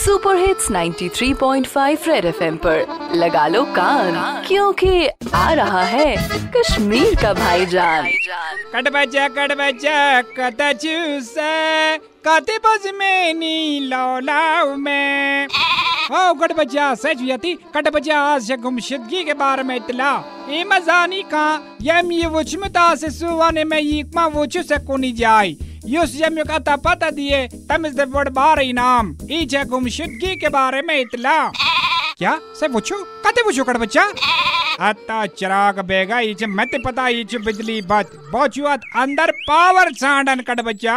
Super hits 93.5 red FM पर। लगा लो कान, क्योंकि आ रहा है कश्मीर का भाईजान। कट बजा कट बजा कत चूस कति बज में नी लौलाऊ में। ओ, कट बजा सच यति, कट बजा, आज गुमशुदगी के बारे में इतला। ई मजानी का यम ये से सुवाने में यीकमा वुचु से कोनी जाई। अता पता दिए तमिज दे बड़ बार इनाम। ई जे गुमशुदगी के बारे में इतला। क्या? से वुचु कते वुचु कट बच्चा अता चिराग बेगा इच मत पता इच बिजली बत। बोचुआत अंदर पावर चांडन कट बच्चा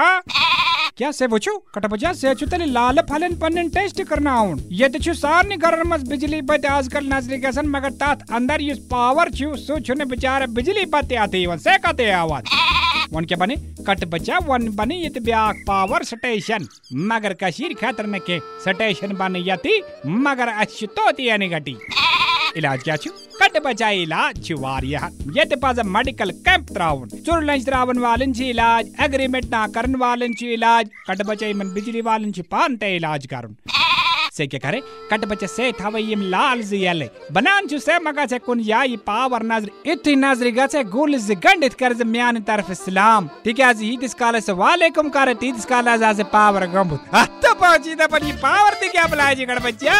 क्या से वुचु कट बच्चा से चुतली लाल फलन पन्न टेस्ट करना उन ये तो छु सारनी घर मस बिजली बत, आजकल नजरी गसन मगर तात अंदर युस पावर छु सु छुने बेचारे बिजली बत आती वन से कते आवाज़? वन क्या बने? कट बचा, वन बने, ये ब्याक पावर स्टेशन मगर कशीर खतर में के स्टेशन बने यति मगर अच्छी तो यानी घटी। इलाज क्या छु? कट बचा इलाज छु वारिया ये ते पास मेडिकल कैंप त्रावन चुर लंच त्रावन वालन इलाज एग्रीमेंट ना करन वालन इलाज। कट बचाई मन बिजली वालन पान ते इलाज करन थावे यम लाल जियले। बनान छु से मगा से कुन या ये पावर नज़र, इतनी नज़र गसे गुल ज गंडित कर ज म्यान तरफ़ इस्लाम। ठीक है जी दिस काले से वालेकुम करे तीस काला जा से पावर गंबुत अत्ता पहुँची दा पर ये पावर दी क्या बुलाए जी कट बच्चा?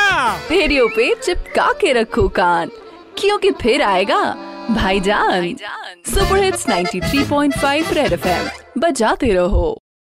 रेडियो पे चिपका के रखो कान। क्योंकि फिर आएगा? भाईजान सुपर हिट्स 93.5 रेड एफएम बजाते रहो।